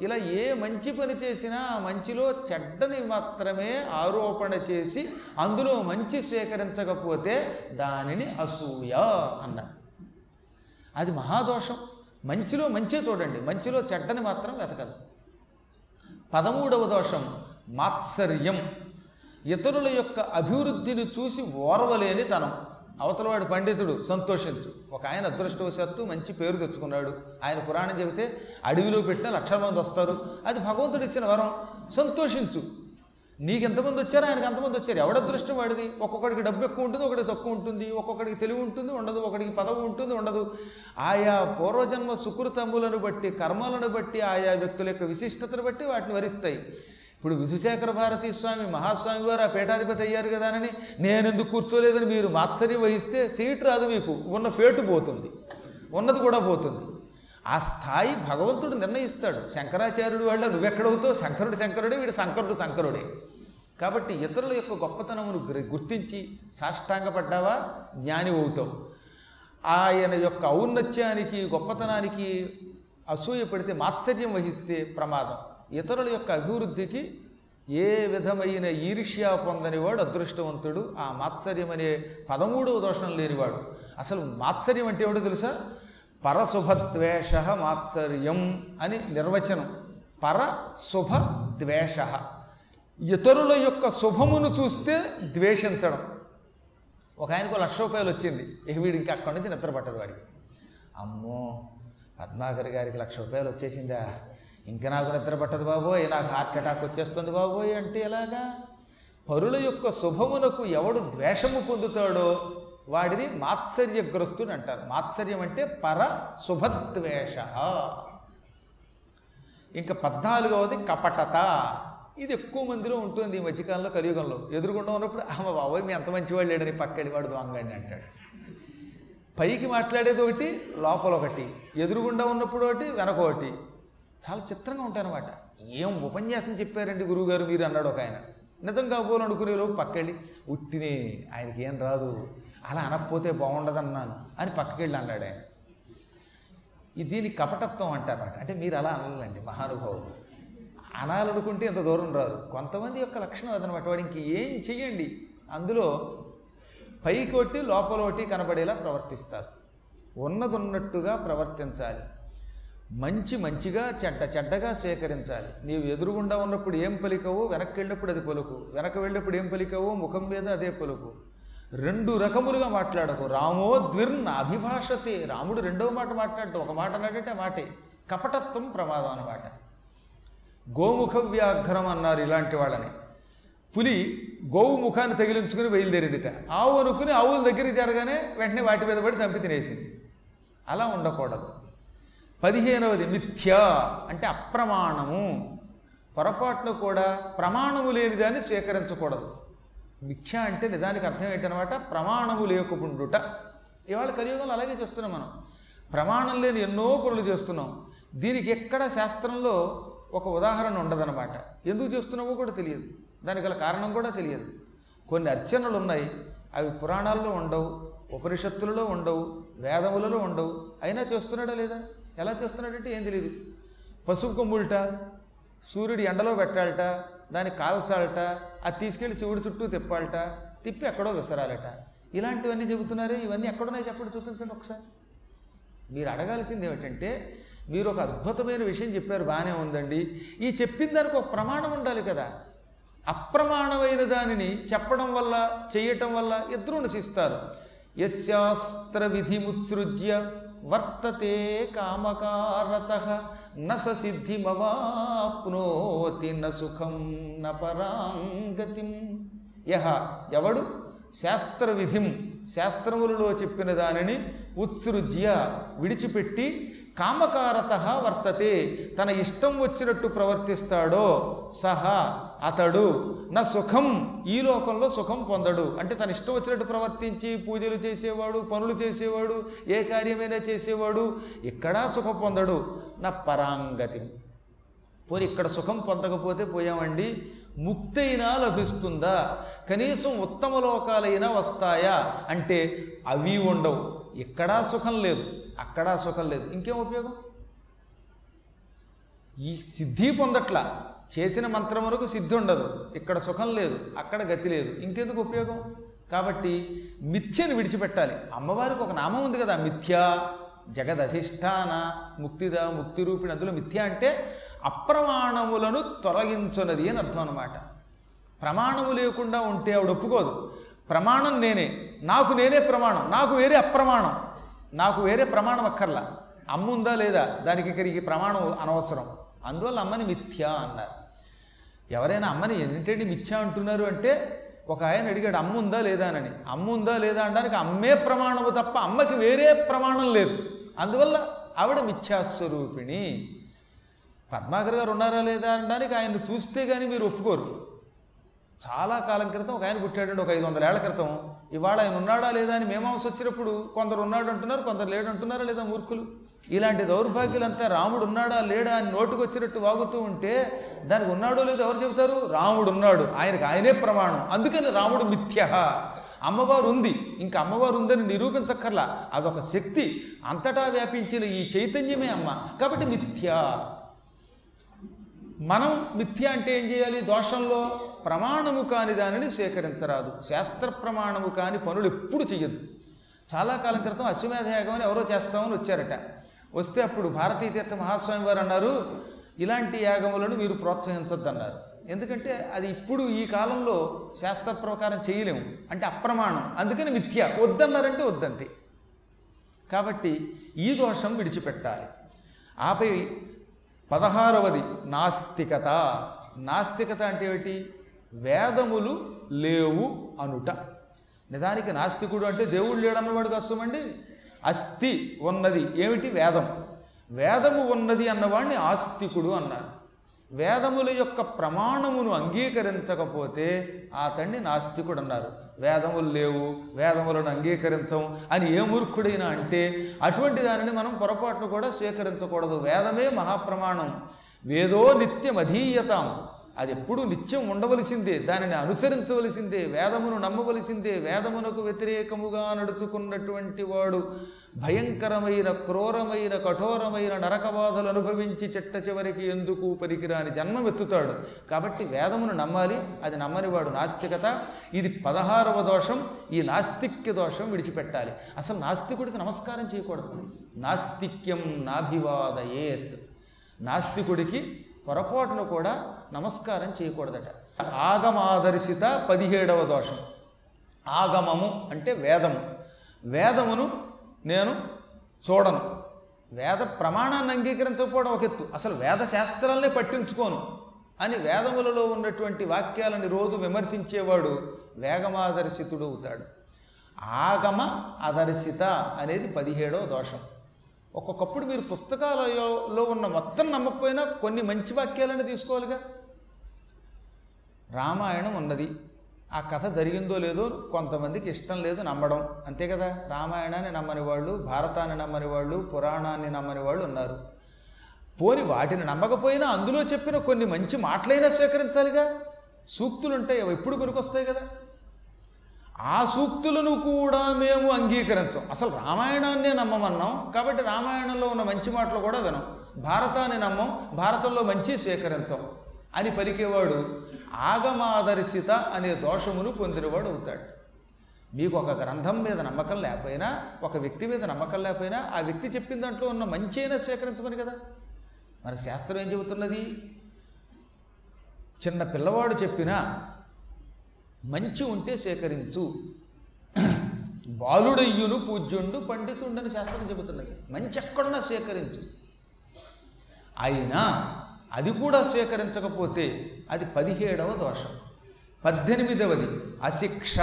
ఇలా ఏ మంచి పని చేసినా ఆ మంచిలో చెడ్డని మాత్రమే ఆరోపణ చేసి అందులో మంచి సేకరించకపోతే దానిని అసూయ అన్నారు. అది మహాదోషం. మంచిలో మంచే చూడండి మంచిలో చెడ్డని మాత్రం వెతకదు. పదమూడవ దోషం మాత్సర్యం. ఇతరుల యొక్క అభివృద్ధిని చూసి ఓర్వలేని తనం. అవతలవాడు పండితుడు సంతోషించు. ఒక ఆయన అదృష్టవశాత్తు మంచి పేరు తెచ్చుకున్నాడు. ఆయన పురాణం చెబితే అడవిలో పెట్టిన లక్షల మంది వస్తారు. అది భగవంతుడు ఇచ్చిన వరం. సంతోషించు. నీకు ఎంతమంది వచ్చారు ఆయనకు ఎంతమంది వచ్చారు. ఎవడ అదృష్టం వాడిది? ఒక్కొక్కడికి డబ్బు ఎక్కువ ఉంటుంది ఒకటి తక్కువ ఉంటుంది. ఒక్కొక్కడికి తెలివి ఉంటుంది ఉండదు. ఒకడికి పదవి ఉంటుంది ఉండదు. ఆయా పూర్వజన్మ సుకృతములను బట్టి కర్మలను బట్టి ఆయా వ్యక్తుల యొక్క విశిష్టతను బట్టి వాటిని వరిస్తాయి. ఇప్పుడు విధుశేఖర భారతీ స్వామి మహాస్వామి వారు ఆ పీఠాధిపతి అయ్యారు కదా అని నేను ఎందుకు కూర్చోలేదని మీరు మాత్సర్యం వహిస్తే సీట్ రాదు మీకు. ఉన్న ఫేటు పోతుంది. ఉన్నది కూడా పోతుంది. ఆ స్థాయి భగవంతుడు నిర్ణయిస్తాడు. శంకరాచార్యుడు వాళ్ళ నువ్వెక్కడవుతావు? శంకరుడు శంకరుడే వీడు శంకరుడు శంకరుడే. కాబట్టి ఇతరుల యొక్క గొప్పతనమును గుర్తించి సాష్టాంగపడ్డావా? జ్ఞాని అవుతావు. ఆయన యొక్క ఔన్నత్యానికి గొప్పతనానికి అసూయ పడితే మాత్సర్యం వహిస్తే ప్రమాదం. ఇతరుల యొక్క అభివృద్ధికి ఏ విధమైన ఈర్ష్య పొందనివాడు అదృష్టవంతుడు? ఆ మాత్సర్యం అనే పదమూడవ దోషం లేనివాడు. అసలు మాత్సర్యం అంటే ఏమిటో తెలుసా? పరశుభద్వేష మాత్సర్యం అని నిర్వచనం. పరశుభ ద్వేష ఇతరుల యొక్క శుభమును చూస్తే ద్వేషించడం. ఒక ఆయనకు లక్ష రూపాయలు వచ్చింది. ఇక వీడు ఇంకా అక్కడి నుంచి నిద్ర పట్టదు వాడికి. అమ్మో పద్మాకర్ గారికి లక్ష రూపాయలు వచ్చేసిందా? ఇంకా నాకు నిద్ర పట్టదు బాబోయ్ నాకు హార్ట్ అటాక్ వచ్చేస్తుంది బాబోయ్ అంటే ఎలాగా? పరుల యొక్క శుభమునకు ఎవడు ద్వేషము పొందుతాడో వాడిని మాత్సర్యగ్రస్తుని అంటారు. మాత్సర్యం అంటే పర శుభద్వేష. ఇంకా పద్నాలుగవది కపటత. ఇది ఎక్కువ మందిలో ఉంటుంది ఈ మధ్యకాలంలో కలియుగంలో. ఎదురుగుండా ఉన్నప్పుడు అమ్మ బాబోయ్ మీ అంత మంచివాడు లేడని పక్కడి వాడు దొంగండి అంటాడు. పైకి మాట్లాడేది ఒకటి లోపల ఒకటి. ఎదురుగుండా ఉన్నప్పుడు ఒకటి వెనక ఒకటి. చాలా చిత్రంగా ఉంటానమాట ఏం ఉపన్యాసం చెప్పారండి గురువుగారు మీరు అన్నాడు ఒక ఆయన. నిజం కాబోలు అనుకునే లోపు పక్కెళ్ళి ఉట్టినే ఆయనకి ఏం రాదు. అలా అనకపోతే బాగుండదన్నాను అని పక్కకెళ్ళి అన్నాడు ఆయన. ఇది దీని కపటత్వం అంటారన్నమాట. అంటే మీరు అలా అనాలండి మహానుభావులు అనాలనుకుంటే ఇంత దూరం రాదు కొంతమంది యొక్క లక్షణం అదనమాట వాడు ఇంక ఏం చెయ్యండి. అందులో పైకి ఒకటి లోపల ఒకటి కనబడేలా ప్రవర్తిస్తారు. ఉన్నది ఉన్నట్టుగా ప్రవర్తించాలి. మంచి మంచిగా చెడ్డ చెడ్డగా సేకరించాలి. నీవు ఎదురుగుండా ఉన్నప్పుడు ఏం పలికవో వెనక్కి వెళ్ళినప్పుడు అది పలుకు. వెనక వెళ్ళినప్పుడు ఏం పలికవో ముఖం మీద అదే పలుకు. రెండు రకములుగా మాట్లాడకు. రామో ద్విర్న అభిభాషతే. రాముడు రెండవ మాట మాట్లాడటం ఒక మాట అన్నాడంటే మాటే. కపటత్వం ప్రమాదం అన్నమాట. గోముఖ వ్యాఘ్రం అన్నారు ఇలాంటి వాళ్ళని. పులి గోవు ముఖాన్ని తగిలించుకుని బయలుదేరిందిట. ఆవు అనుకుని ఆవుల దగ్గరికి జరగానే వెంటనే వాటి మీద పడి చంపి తినేసింది. అలా ఉండకూడదు. పదిహేనవది మిథ్య అంటే అప్రమాణము. పొరపాట్లు కూడా ప్రమాణము లేని దాన్ని స్వీకరించకూడదు. మిథ్య అంటే నిజానికి అర్థం ఏంటనమాట? ప్రమాణము లేకుండుట. ఇవాళ కలియుగంలో అలాగే చేస్తున్నాం మనం. ప్రమాణం లేని ఎన్నో పనులు చేస్తున్నాం. దీనికి ఎక్కడ శాస్త్రంలో ఒక ఉదాహరణ ఉండదన్నమాట ఎందుకు చేస్తున్నామో కూడా తెలియదు. దానికి గల కారణం కూడా తెలియదు. కొన్ని అర్చనలు ఉన్నాయి. అవి పురాణాల్లో ఉండవు ఉపనిషత్తులలో ఉండవు వేదములలో ఉండవు. అయినా చేస్తున్నాడా లేదా? ఎలా చేస్తున్నాడంటే ఏం తెలియదు పసుపు కొమ్ములట సూర్యుడు ఎండలో పెట్టాలట దాన్ని కాల్చాలట అది తీసుకెళ్ళి శివుడి చుట్టూ తిప్పాలట తిప్పి ఎక్కడో విసరాలట. ఇలాంటివన్నీ చెబుతున్నారే. ఇవన్నీ ఎక్కడున్నాయి చెప్పండి చూపించండి ఒకసారి. మీరు అడగాల్సింది ఏమిటంటే మీరు ఒక అద్భుతమైన విషయం చెప్పారు బాగానే ఉందండి. ఈ చెప్పిన దానికి ఒక ప్రమాణం ఉండాలి కదా. అప్రమాణమైన దానిని చెప్పడం వల్ల చేయటం వల్ల ఇద్దరూ నశిస్తారు. యశాస్త్ర విధిముత్సృజ్య వర్తతే కామకారత నస సిద్ధిమవాప్నోతి న సుఖం న పరాంగతిం. యహ ఎవడు? శాస్త్రవిధిం. శాస్త్రములలో చెప్పిన దానిని ఉత్సృజ్య విడిచిపెట్టి కామకారత వర్తతే తన ఇష్టం వచ్చినట్టు ప్రవర్తిస్తాడో సహా అతడు నా సుఖం ఈ లోకంలో సుఖం పొందడు. అంటే తన ఇష్టం వచ్చినట్టు ప్రవర్తించి పూజలు చేసేవాడు పనులు చేసేవాడు ఏ కార్యమైనా చేసేవాడు ఇక్కడా సుఖం పొందడు. నా పరాంగతి. పోనీ ఇక్కడ సుఖం పొందకపోతే పోయామండి ముక్తైనా లభిస్తుందా? కనీసం ఉత్తమ లోకాలైనా వస్తాయా? అంటే అవి ఉండవు. ఇక్కడా సుఖం లేదు అక్కడా సుఖం లేదు. ఇంకేం ఉపయోగం? ఈ సిద్ధి పొందట్లా. చేసిన మంత్రమునకు సిద్ధి ఉండదు. ఇక్కడ సుఖం లేదు అక్కడ గతి లేదు. ఇంకెందుకు ఉపయోగం? కాబట్టి మిథ్యను విడిచిపెట్టాలి. అమ్మవారికి ఒక నామం ఉంది కదా మిథ్య జగదధిష్టాన ముక్తిద ముక్తి రూపిణి అందులో మిథ్య అంటే అప్రమాణములను తొలగించున్నది అని అర్థం అన్నమాట. ప్రమాణము లేకుండా ఉంటే ఆవిడ ఒప్పుకోదు. ప్రమాణం నేనే. నాకు నేనే ప్రమాణం. నాకు వేరే అప్రమాణం. నాకు వేరే ప్రమాణం అక్కర్లా. అమ్ముందా లేదా? దానికి ఇక్కడికి ప్రమాణం అనవసరం. అందువల్ల అమ్మని మిథ్య అన్నారు. ఎవరైనా అమ్మని ఏంటంటే మిథ్యా అంటున్నారు? అంటే ఒక ఆయన అడిగాడు అమ్మ ఉందా లేదా? అని అమ్మ ఉందా లేదా? అనడానికి అమ్మే ప్రమాణము తప్ప అమ్మకి వేరే ప్రమాణం లేదు. అందువల్ల ఆవిడ మిథ్యాస్వరూపిణి. పద్మాకర్ గారు ఉన్నారా లేదా అనడానికి ఆయన చూస్తే కానీ మీరు ఒప్పుకోరు. చాలా కాలం క్రితం ఒక ఆయన పుట్టాడండి ఒక ఐదు వందల ఏళ్ళ క్రితం. ఇవాళ ఆయన ఉన్నాడా లేదా అని మేమాంస వచ్చినప్పుడు కొందరు ఉన్నాడు అంటున్నారు కొందరు లేడు అంటున్నారా లేదా మూర్ఖులు? ఇలాంటి దౌర్భాగ్యులంతా రాముడు ఉన్నాడా లేడా అని నోటుకు వచ్చినట్టు వాగుతూ ఉంటే దానికి ఉన్నాడో లేదో ఎవరు చెబుతారు? రాముడు ఉన్నాడు. ఆయనకు ఆయనే ప్రమాణం. అందుకని రాముడు మిథ్య. అమ్మవారు ఉంది. ఇంకా అమ్మవారు ఉందని నిరూపించక్కర్లా. అదొక శక్తి. అంతటా వ్యాపించిన ఈ చైతన్యమే అమ్మ. కాబట్టి మిథ్య. మనం మిథ్య అంటే ఏం చేయాలి? దోషంలో ప్రమాణము కాని దానిని సేకరించరాదు. శాస్త్ర ప్రమాణము కాని పనులు ఎప్పుడు చెయ్యొద్దు. చాలా కాలం క్రితం అశ్వమేధ యాగం అని ఎవరో చేస్తామని వచ్చారట. వస్తే అప్పుడు భారతీయ తీర్థ మహాస్వామి వారు అన్నారు ఇలాంటి యాగములను మీరు ప్రోత్సహించొద్దు అన్నారు ఎందుకంటే అది ఇప్పుడు ఈ కాలంలో శాస్త్ర ప్రకారం చేయలేము. అంటే అప్రమాణం. అందుకని మిథ్య. వద్దన్నారంటే వద్దంతే. కాబట్టి ఈ దోషం విడిచిపెట్టాలి. ఆపై పదహారవది నాస్తికత. నాస్తికత అంటే ఏమిటి? వేదములు లేవు అనుట. నిజానికి నాస్తికుడు అంటే దేవుడు లేడన్నవాడు కష్టమండి అస్థి ఉన్నది. ఏమిటి? వేదం. వేదము ఉన్నది అన్నవాడిని ఆస్తికుడు అన్నారు. వేదముల యొక్క ప్రమాణమును అంగీకరించకపోతే అతన్ని నాస్తికుడు అన్నారు. వేదములు లేవు వేదములను అంగీకరించం అని ఏ మూర్ఖుడైనా అంటే అటువంటి దానిని మనం పొరపాటును కూడా స్వీకరించకూడదు. వేదమే మహాప్రమాణం. వేదో నిత్యం అధీయతాం అది ఎప్పుడూ నిత్యం ఉండవలసిందే దానిని అనుసరించవలసిందే వేదమును నమ్మవలసిందే వేదమునకు వ్యతిరేకముగా నడుచుకున్నటువంటి వాడు భయంకరమైన క్రూరమైన కఠోరమైన నరకబాధలు అనుభవించి చిట్ట చివరికి ఎందుకు పనికిరాని జన్మమెత్తుతాడు కాబట్టి వేదమును నమ్మాలి అది నమ్మని వాడు నాస్తికత. ఇది పదహారవ దోషం ఈ నాస్తిక్య దోషం విడిచిపెట్టాలి. అసలు నాస్తికుడికి నమస్కారం చేయకూడదు. నాస్తిక్యం నాభివాదయేత్. నాస్తికుడికి పొరపాటును కూడా నమస్కారం చేయకూడదట. ఆగమాదర్శిత పదిహేడవ దోషం. ఆగమము అంటే వేదము. వేదమును నేను చూడను. వేద ప్రమాణాన్ని అంగీకరించకపోవడం ఒక ఎత్తు. అసలు వేద శాస్త్రాలనే పట్టించుకోను. అని వేదములలో ఉన్నటువంటి వాక్యాలని రోజు విమర్శించేవాడు వేగమాదర్శితుడు అవుతాడు. ఆగమ అదర్శిత అనేది పదిహేడవ దోషం. ఒక్కొక్కప్పుడు మీరు పుస్తకాలలో ఉన్న మొత్తం నమ్మకపోయినా కొన్ని మంచి వాక్యాలను తీసుకోవాలిగా. రామాయణం ఉన్నది. ఆ కథ జరిగిందో లేదో కొంతమందికి ఇష్టం లేదు నమ్మడం. అంతే కదా? రామాయణాన్ని నమ్మని వాళ్ళు భారతాన్ని నమ్మని వాళ్ళు పురాణాన్ని నమ్మని వాళ్ళు ఉన్నారు. పోని వాటిని నమ్మకపోయినా అందులో చెప్పిన కొన్ని మంచి మాటలైనా స్వీకరించాలిగా? సూక్తులు ఉంటాయి అవి ఎప్పుడు గురికొస్తాయి కదా? ఆ సూక్తులను కూడా మేము అంగీకరించం. అసలు రామాయణాన్నే నమ్మమన్నాం కాబట్టి రామాయణంలో ఉన్న మంచి మాటలు కూడా వినం. భారతాన్ని నమ్మం భారతంలో మంచి స్వీకరించం అని పలికేవాడు ఆగమాదర్శిత అనే దోషమును పొందినవాడు అవుతాడు మీకు ఒక గ్రంథం మీద నమ్మకం లేకపోయినా ఒక వ్యక్తి మీద నమ్మకం లేకపోయినా ఆ వ్యక్తి చెప్పిన దాంట్లో ఉన్న మంచి అయినా స్వీకరించమని కదా? మనకు శాస్త్రం ఏం చెబుతున్నది? చిన్న పిల్లవాడు చెప్పినా మంచి ఉంటే సేకరించు. బాలుడయ్యును పూజ్యుండు పండితుండని శాస్త్రం చెబుతున్నది. మంచి ఎక్కడున్నా సేకరించు. అయినా అది కూడా స్వీకరించకపోతే అది పదిహేడవ దోషం. పద్దెనిమిదవది అశిక్ష.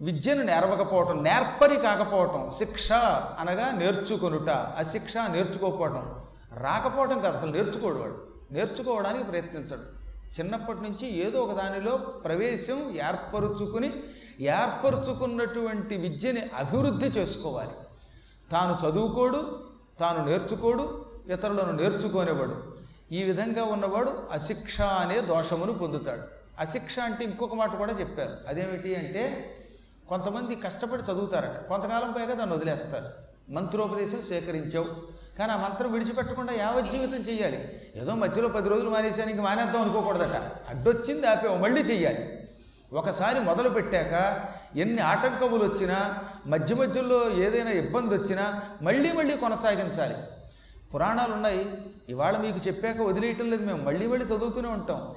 విద్యను నేర్వకపోవటం నేర్పరి కాకపోవటం శిక్ష అనగా నేర్చుకొనుట అశిక్ష నేర్చుకోకపోవటం. రాకపోవటం కాదు అసలు నేర్చుకోడు వాడు. నేర్చుకోవడానికి ప్రయత్నించడు. చిన్నప్పటి నుంచి ఏదో ఒక దానిలో ప్రవేశం ఏర్పరుచుకుని ఏర్పరుచుకున్నటువంటి విద్యని అభివృద్ధి చేసుకోవాలి. తాను చదువుకోడు తాను నేర్చుకోడు ఇతరులను నేర్చుకోనివాడు. ఈ విధంగా ఉన్నవాడు అశిక్ష అనే దోషమును పొందుతాడు. అశిక్ష అంటే ఇంకొక మాట కూడా చెప్పారు. అదేమిటి అంటే కొంతమంది కష్టపడి చదువుతారట. కొంతకాలం పైగా దాన్ని వదిలేస్తారు. మంత్రోపదేశం సేకరించావు. కానీ ఆ మంత్రం విడిచిపెట్టకుండా యావజ్జీవితం చేయాలి ఏదో మధ్యలో పది రోజులు మానేసాను ఇంక మానేద్దాం అనుకోకూడదట. అడ్డొచ్చింది ఆపేవు మళ్ళీ చెయ్యాలి. ఒకసారి మొదలు పెట్టాక ఎన్ని ఆటంకములు వచ్చినా మధ్య మధ్యలో ఏదైనా ఇబ్బంది వచ్చినా మళ్ళీ మళ్ళీ కొనసాగించాలి. పురాణాలు ఉన్నాయి ఇవాళ మీకు చెప్పాక వదిలేయటం లేదు మేము. మళ్ళీ మళ్ళీ చదువుతూనే ఉంటాం.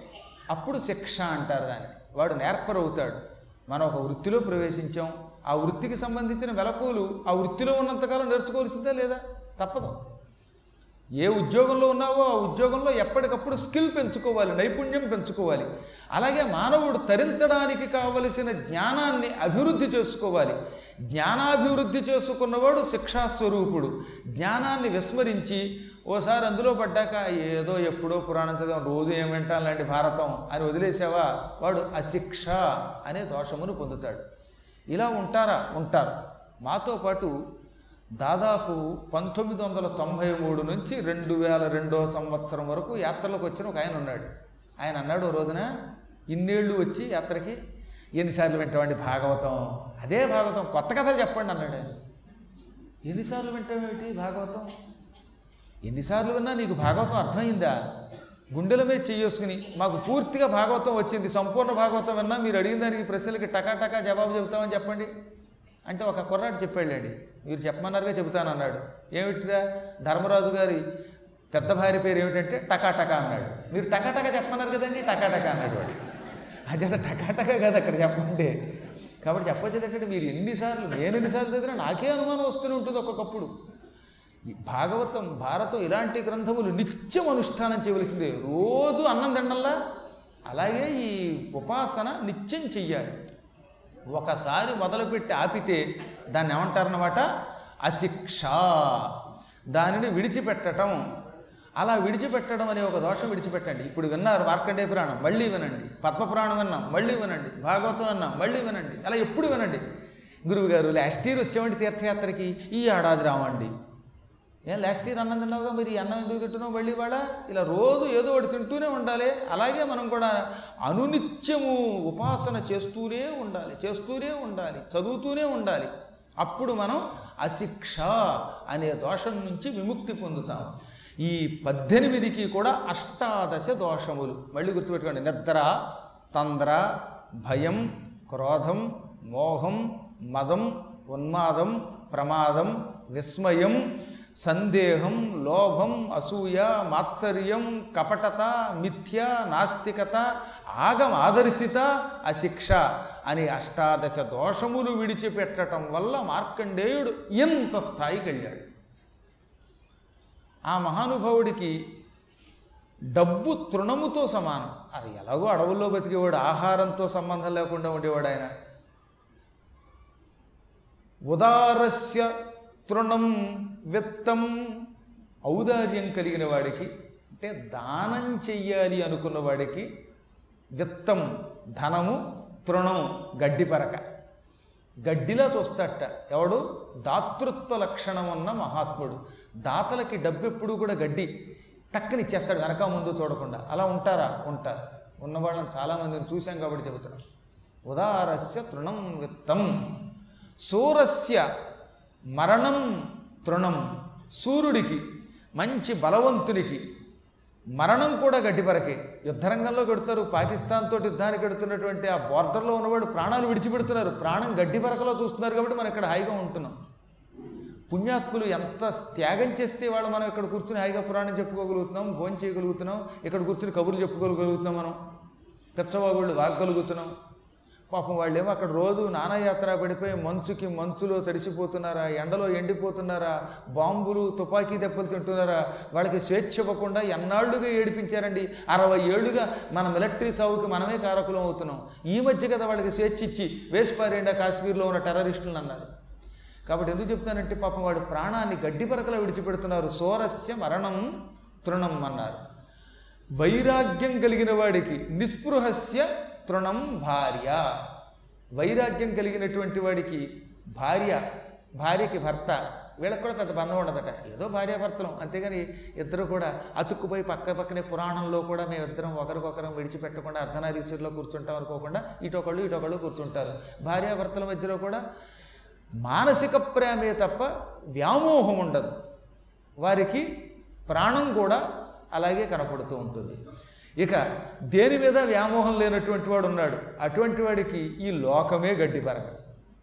అప్పుడు శిక్ష అంటారు దాన్ని. వాడు నేర్పరవుతాడు. మనం ఒక వృత్తిలో ప్రవేశించాం. ఆ వృత్తికి సంబంధించిన మెలకువలు ఆ వృత్తిలో ఉన్నంతకాలం నేర్చుకోవాల్సిందే లేదా? తప్పదు. ఏ ఉద్యోగంలో ఉన్నావో ఆ ఉద్యోగంలో ఎప్పటికప్పుడు స్కిల్ పెంచుకోవాలి నైపుణ్యం పెంచుకోవాలి. అలాగే మానవుడు తరించడానికి కావలసిన జ్ఞానాన్ని అభివృద్ధి చేసుకోవాలి. జ్ఞానాభివృద్ధి చేసుకున్నవాడు శిక్షాస్వరూపుడు. జ్ఞానాన్ని విస్మరించి ఓసారి అందులో పడ్డాక ఏదో ఎప్పుడో పురాణం చదివాం రోజు ఏమింటాం లాంటి భారతం అని వదిలేసావా? వాడు అశిక్ష అనే దోషమును పొందుతాడు. ఇలా ఉంటారా? ఉంటారు. మాతో పాటు దాదాపు పంతొమ్మిది వందల తొంభై మూడు నుంచి రెండు వేల రెండో సంవత్సరం వరకు యాత్రలకు వచ్చిన ఒక ఆయన ఉన్నాడు. ఆయన అన్నాడు రోజున ఇన్నేళ్ళు వచ్చి యాత్రకి ఎన్నిసార్లు వింటామండి భాగవతం? అదే భాగవతం. కొత్త కథలు చెప్పండి అన్నాడు ఆయన. ఎన్నిసార్లు వింటామేమిటి భాగవతం? ఎన్నిసార్లు విన్నా నీకు భాగవతం అర్థమైందా? గుండెల మీద చెయ్యేసుకుని మాకు పూర్తిగా భాగవతం వచ్చింది. సంపూర్ణ భాగవతం విన్నా మీరు అడిగిన దానికి ప్రశ్నలకి టకాటకా జవాబు చెబుతామని చెప్పండి. అంటే ఒక కుర్రాడు చెప్పాడండి మీరు చెప్పమన్నారుగా చెబుతానన్నాడు ఏమిటిరా? ధర్మరాజు గారి పెద్ద భార్య పేరు ఏమిటంటే టకాటక అన్నాడు. మీరు టకాటక చెప్పమన్నారు కదండి టకాటక అన్నాడు వాడు. అది అసలు టకాటక కాదు అక్కడ చెప్పండి కాబట్టి చెప్పొచ్చేది ఏంటంటే మీరు ఎన్నిసార్లు నేను ఎన్నిసార్లు చదివినా నాకే అనుమానం వస్తూనే ఉంటుంది ఒక్కొక్కప్పుడు. భాగవతం భారతం ఇలాంటి గ్రంథములు నిత్యం అనుష్ఠానం చేయవలసిందే. రోజు అన్నం తినల్లా అలాగే ఈ ఉపాసన నిత్యం చెయ్యాలి. ఒకసారి మొదలుపెట్టి ఆపితే దాన్ని ఏమంటారన్నమాట? అశిక్ష. దానిని విడిచిపెట్టడం అలా విడిచిపెట్టడం అనే ఒక దోషం విడిచిపెట్టండి. ఇప్పుడు విన్నారు మార్కండే పురాణం మళ్ళీ వినండి. పద్మపురాణం విన్నాం మళ్ళీ వినండి. భాగవతం విన్నాం మళ్ళీ వినండి. అలా ఎప్పుడు వినండి? గురువుగారు లాస్ట్ ఇయర్ వచ్చామండి తీర్థయాత్రకి. ఈ ఏడాది రావండి. ఏం లాస్ట్ ఇయర్ అన్నం తిన్నావుగా? మరి అన్నం ఎందుకు తింటున్నావు మళ్ళీ వాడ ఇలా రోజు ఏదో ఒకటి తింటూనే ఉండాలి. అలాగే మనం కూడా అనునిత్యము ఉపాసన చేస్తూనే ఉండాలి. చేస్తూనే ఉండాలి. చదువుతూనే ఉండాలి. అప్పుడు మనం అశిక్ష అనే దోషం నుంచి విముక్తి పొందుతాం. ఈ పద్దెనిమిదికి కూడా అష్టాదశ దోషములు. మళ్ళీ గుర్తుపెట్టుకోండి. నిద్ర తంద్ర భయం క్రోధం మోహం మదం ఉన్మాదం ప్రమాదం విస్మయం సందేహం లోభం అసూయ మాత్సర్యం కపటత మిథ్య నాస్తికత ఆగం ఆదర్శిత అశిక్ష అని అష్టాదశ దోషములు విడిచిపెట్టడం వల్ల మార్కండేయుడు ఎంత స్థాయికి వెళ్ళాడు. ఆ మహానుభావుడికి డబ్బు తృణముతో సమానం. అది ఎలాగో అడవుల్లో బతికేవాడు ఆహారంతో సంబంధం లేకుండా ఉండేవాడు ఆయన. ఉదారస్య తృణం విత్తం ఔదార్యం కలిగిన వాడికి అంటే దానం చెయ్యాలి అనుకున్న వాడికి విత్తం ధనము తృణం గడ్డి పరక. గడ్డిలా చూస్తాట ఎవడు? దాతృత్వ లక్షణం ఉన్న మహాత్ముడు. దాతలకి డబ్బెప్పుడు కూడా గడ్డి టక్కనిచ్చేస్తాడు వెనక ముందు చూడకుండా. అలా ఉంటారా? ఉంటారు. ఉన్నవాళ్ళని చాలామందిని చూశాం కాబట్టి చెబుతున్నాం. ఉదారస్య తృణం విత్తం సూరస్య మరణం తృణం సూర్యుడికి మంచి బలవంతునికి మరణం కూడా గడ్డిపరకే యుద్ధరంగంలో కడుతారు పాకిస్తాన్ తోటి యుద్ధానికి కడుతున్నటువంటి ఆ బోర్డర్లో ఉన్నవాడు ప్రాణాలు విడిచిపెడుతున్నారు. ప్రాణం గడ్డిపరకలో చూస్తున్నారు కాబట్టి మనం ఇక్కడ హాయిగా ఉంటున్నాం. పుణ్యాత్ములు ఎంత త్యాగం చేస్తే వాళ్ళు మనం ఇక్కడ కూర్చుని హాయిగా పురాణం చెప్పుకోగలుగుతున్నాం భోజనం చేయగలుగుతున్నాం ఇక్కడ కూర్చుని కబుర్లు చెప్పుకోగలుగుతున్నాం మనం. పెచ్చవాగుళ్ళు వాగ్గలుగుతున్నాం. పాపం వాళ్ళేమో అక్కడ రోజు నానాయాత్ర పడిపోయి మంచుకి మంచులో తడిసిపోతున్నారా ఎండలో ఎండిపోతున్నారా బాంబులు తుపాకీ దెబ్బలు తింటున్నారా? వాళ్ళకి స్వేచ్ఛ ఇవ్వకుండా ఎన్నాళ్ళుగా ఏడిపించారండి? అరవై ఏళ్ళుగా మన మిలిటరీ చావుకి మనమే కారకులం అవుతున్నాం. ఈ మధ్య కదా వాళ్ళకి స్వేచ్ఛ ఇచ్చి వేసిపారేండా కాశ్మీర్లో ఉన్న టెర్రరిస్టులు అన్నారు. కాబట్టి ఎందుకు చెప్తానంటే పాపం వాడు ప్రాణాన్ని గడ్డి పరకలో విడిచిపెడుతున్నారు. సోరస్య మరణం తృణం అన్నారు. వైరాగ్యం కలిగిన వాడికి నిస్పృహస్య తృణం భార్య. వైరాగ్యం కలిగినటువంటి వాడికి భార్య భార్యకి భర్త వీళ్ళకి కూడా పెద్ద బంధం ఉండదట. ఏదో భార్యాభర్తలం. అంతేగాని ఇద్దరు కూడా అతుక్కుపోయి పక్క పక్కనే పురాణంలో కూడా మేమిద్దరం ఒకరికొకరం విడిచిపెట్టకుండా అర్ధనారీశ్వరిలో కూర్చుంటాం అనుకోకుండా ఇటొకళ్ళు ఇటొకళ్ళు కూర్చుంటారు. భార్యాభర్తల మధ్యలో కూడా మానసిక ప్రేమే తప్ప వ్యామోహం ఉండదు. వారికి ప్రాణం కూడా అలాగే కనపడుతూ ఉంటుంది. ఇక దేని మీద వ్యామోహం లేనటువంటి వాడు ఉన్నాడు? అటువంటి వాడికి ఈ లోకమే గడ్డిపరగ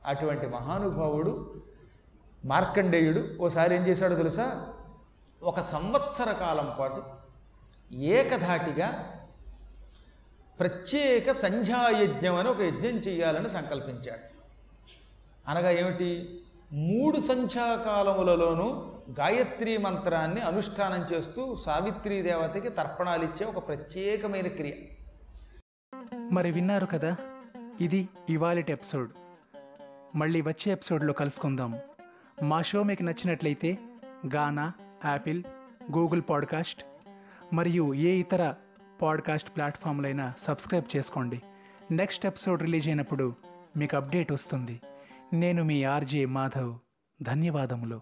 అటువంటి మహానుభావుడు మార్కండేయుడు ఓసారి ఏం చేశాడో తెలుసా? ఒక సంవత్సర కాలం పాటు ఏకధాటిగా ప్రత్యేక సంధ్యాయజ్ఞం అని ఒక యజ్ఞం చేయాలని సంకల్పించాడు. అనగా ఏమిటి? మూడు సంధ్యాకాలములలోనూ గాయత్రీ మంత్రాన్ని అనుష్ఠానం చేస్తూ సావిత్రీ దేవతకి తర్పణాలు ఇచ్చే ఒక ప్రత్యేకమైన క్రియ. మరి విన్నారు కదా ఇది ఇవాళటి ఎపిసోడ్. మళ్ళీ వచ్చే ఎపిసోడ్లో కలుసుకుందాం. మా షో మీకు నచ్చినట్లయితే గానా యాపిల్ గూగుల్ పాడ్కాస్ట్ మరియు ఏ ఇతర పాడ్కాస్ట్ ప్లాట్ఫామ్లైనా సబ్స్క్రైబ్ చేసుకోండి. నెక్స్ట్ ఎపిసోడ్ రిలీజ్ అయినప్పుడు మీకు అప్డేట్ వస్తుంది. నేను మీ ఆర్జే మాధవ్. ధన్యవాదములు.